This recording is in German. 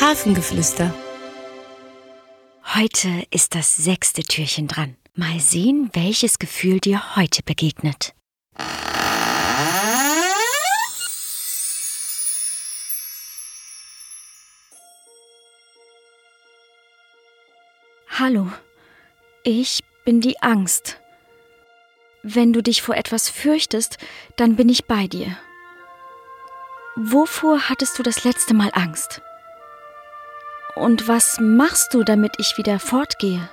Hafengeflüster. Heute ist das sechste Türchen dran. Mal sehen, welches Gefühl dir heute begegnet. Hallo, ich bin die Angst. Wenn du dich vor etwas fürchtest, dann bin ich bei dir. Wovor hattest du das letzte Mal Angst? Und was machst du, damit ich wieder fortgehe?